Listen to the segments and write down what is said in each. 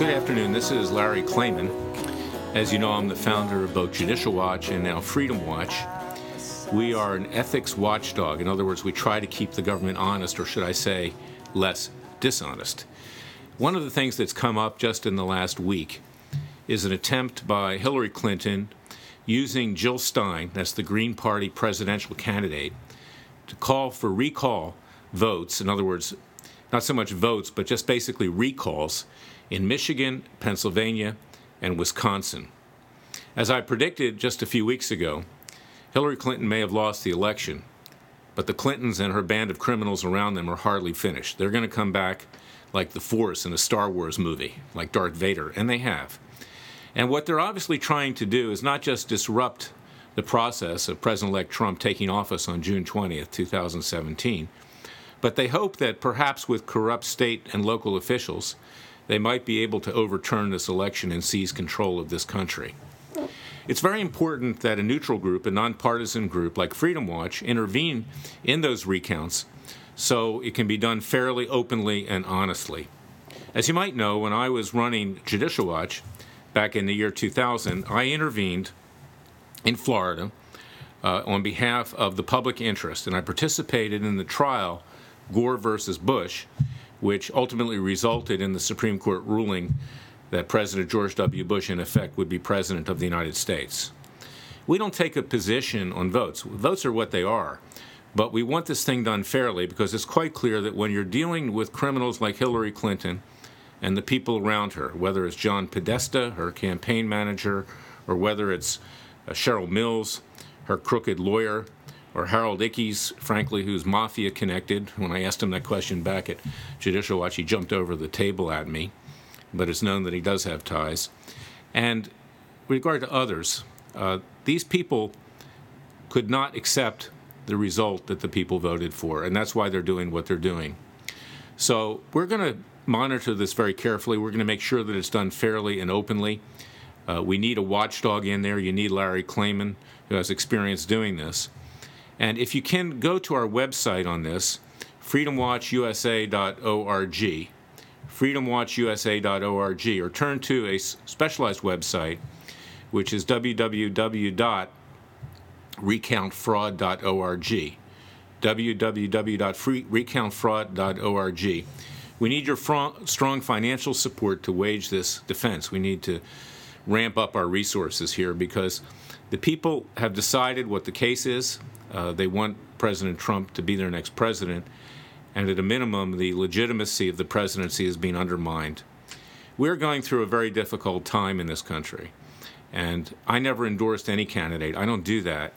Good afternoon. This is Larry Klayman. As you know, I'm the founder of both Judicial Watch and now Freedom Watch. We are an ethics watchdog. In other words, we try to keep the government honest, or should I say, less dishonest. One of the things that's come up just in the last week is an attempt by Hillary Clinton using Jill Stein, that's the Green Party presidential candidate, to call for recall votes. In other words, not so much votes, but just basically recalls in Michigan, Pennsylvania, and Wisconsin. As I predicted just a few weeks ago, Hillary Clinton may have lost the election, but the Clintons and her band of criminals around them are hardly finished. They're going to come back like the Force in a Star Wars movie, like Darth Vader, and they have. And what they're obviously trying to do is not just disrupt the process of President elect Trump taking office on June 20th, 2017, but they hope that perhaps with corrupt state and local officials, they might be able to overturn this election and seize control of this country. It's very important that a neutral group, a nonpartisan group like Freedom Watch, intervene in those recounts so it can be done fairly, openly, and honestly. As you might know, when I was running Judicial Watch back in the year 2000, I intervened in Florida uh, on behalf of the public interest, and I participated in the trial Gore versus Bush, which ultimately resulted in the Supreme Court ruling that President George W. Bush, in effect, would be President of the United States. We don't take a position on votes. Votes are what they are. But we want this thing done fairly because it's quite clear that when you're dealing with criminals like Hillary Clinton and the people around her, whether it's John Podesta, her campaign manager, or whether it's uh, Cheryl Mills, her crooked lawyer, or Harold Ickes, frankly, who's mafia connected. When I asked him that question back at Judicial Watch, he jumped over the table at me, but it's known that he does have ties. And with regard to others, uh, these people could not accept the result that the people voted for, and that's why they're doing what they're doing. So we're going to monitor this very carefully. We're going to make sure that it's done fairly and openly. Uh, we need a watchdog in there. You need Larry Klayman, who has experience doing this. And if you can go to our website on this, freedomwatchusa.org, freedomwatchusa.org, or turn to a specialized website, which is www.recountfraud.org, www.recountfraud.org. We need your strong financial support to wage this defense. We need to ramp up our resources here because the people have decided what the case is. Uh, they want President Trump to be their next president, and at a minimum, the legitimacy of the presidency is being undermined. We're going through a very difficult time in this country, and I never endorsed any candidate. I don't do that,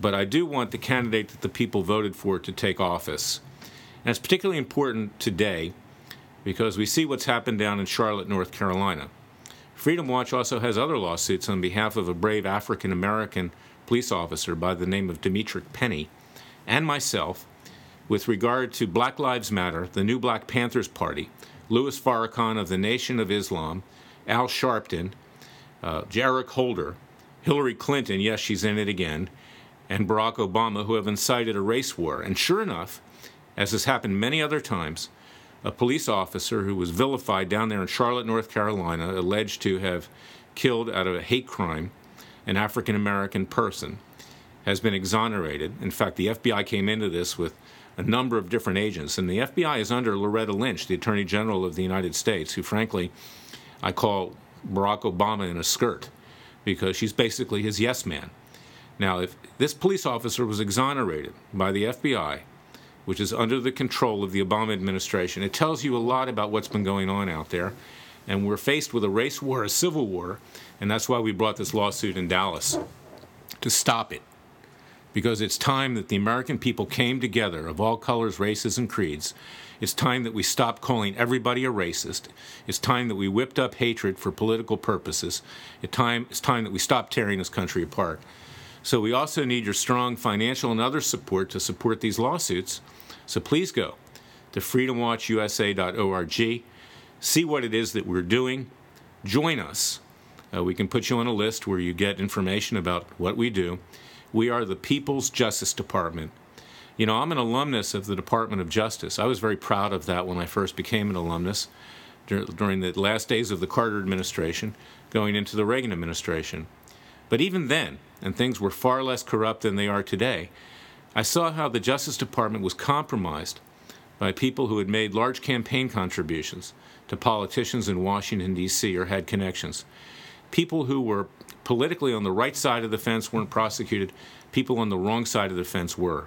but I do want the candidate that the people voted for to take office. And it's particularly important today because we see what's happened down in Charlotte, North Carolina. Freedom Watch also has other lawsuits on behalf of a brave African American police officer by the name of Demetrick Pennie and myself with regard to Black Lives Matter, the new Black Panthers Party, Louis Farrakhan of the Nation of Islam, Al Sharpton, uh, Eric Holder, Hillary Clinton, yes, she's in it again, and Barack Obama, who have incited a race war. And sure enough, as has happened many other times, a police officer who was vilified down there in Charlotte, North Carolina, alleged to have killed out of a hate crime an African American person has been exonerated. In fact, the FBI came into this with a number of different agents, and the FBI is under Loretta Lynch, the Attorney General of the United States, who, frankly, I call Barack Obama in a skirt because she's basically his yes man. Now, if this police officer was exonerated by the FBI, which is under the control of the Obama administration, it tells you a lot about what's been going on out there. And we're faced with a race war, a civil war, and that's why we brought this lawsuit in Dallas to stop it. Because it's time that the American people came together of all colors, races, and creeds. It's time that we stop calling everybody a racist. It's time that we whipped up hatred for political purposes. It's time, it's time that we stop tearing this country apart. So we also need your strong financial and other support to support these lawsuits. So please go to freedomwatchusa.org, see what it is that we're doing, join us uh, we can put you on a list where you get information about what we do. We are the People's Justice Department. You know, I'm an alumnus of the Department of Justice. I was very proud of that when I first became an alumnus dur- during the last days of the Carter administration, going into the Reagan administration. But even then, and things were far less corrupt than they are today, I saw how the Justice Department was compromised by people who had made large campaign contributions to politicians in Washington, D.C., or had connections. People who were politically on the right side of the fence weren't prosecuted, people on the wrong side of the fence were.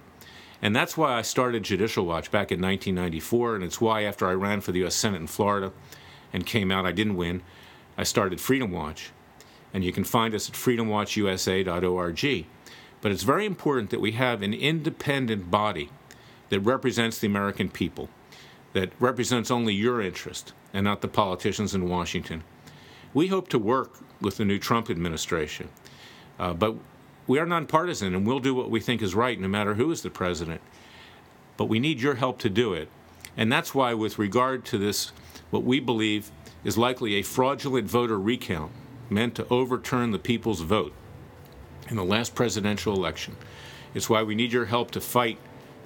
And that's why I started Judicial Watch back in 1994, and it's why after I ran for the U.S. Senate in Florida and came out, I didn't win, I started Freedom Watch. And you can find us at freedomwatchusa.org. But it's very important that we have an independent body that represents the American people, that represents only your interest and not the politicians in Washington. We hope to work with the new Trump administration, uh, but we are nonpartisan and we'll do what we think is right no matter who is the president. But we need your help to do it. And that's why, with regard to this, what we believe is likely a fraudulent voter recount meant to overturn the people's vote in the last presidential election. It's why we need your help to fight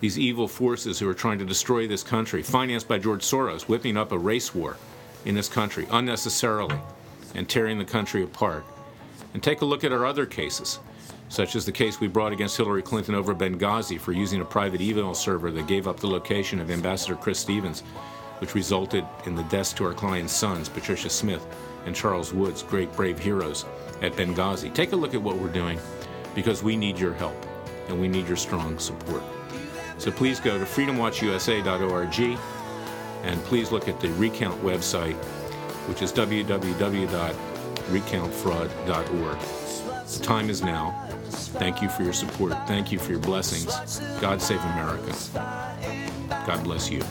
these evil forces who are trying to destroy this country, financed by George Soros, whipping up a race war in this country unnecessarily and tearing the country apart. And take a look at our other cases, such as the case we brought against Hillary Clinton over Benghazi for using a private email server that gave up the location of Ambassador Chris Stevens, which resulted in the deaths to our client's sons, Patricia Smith and Charles Woods, great brave heroes at Benghazi. Take a look at what we're doing because we need your help and we need your strong support. So please go to freedomwatchusa.org and please look at the Recount website, which is www.recountfraud.org. The time is now. Thank you for your support. Thank you for your blessings. God save America. God bless you.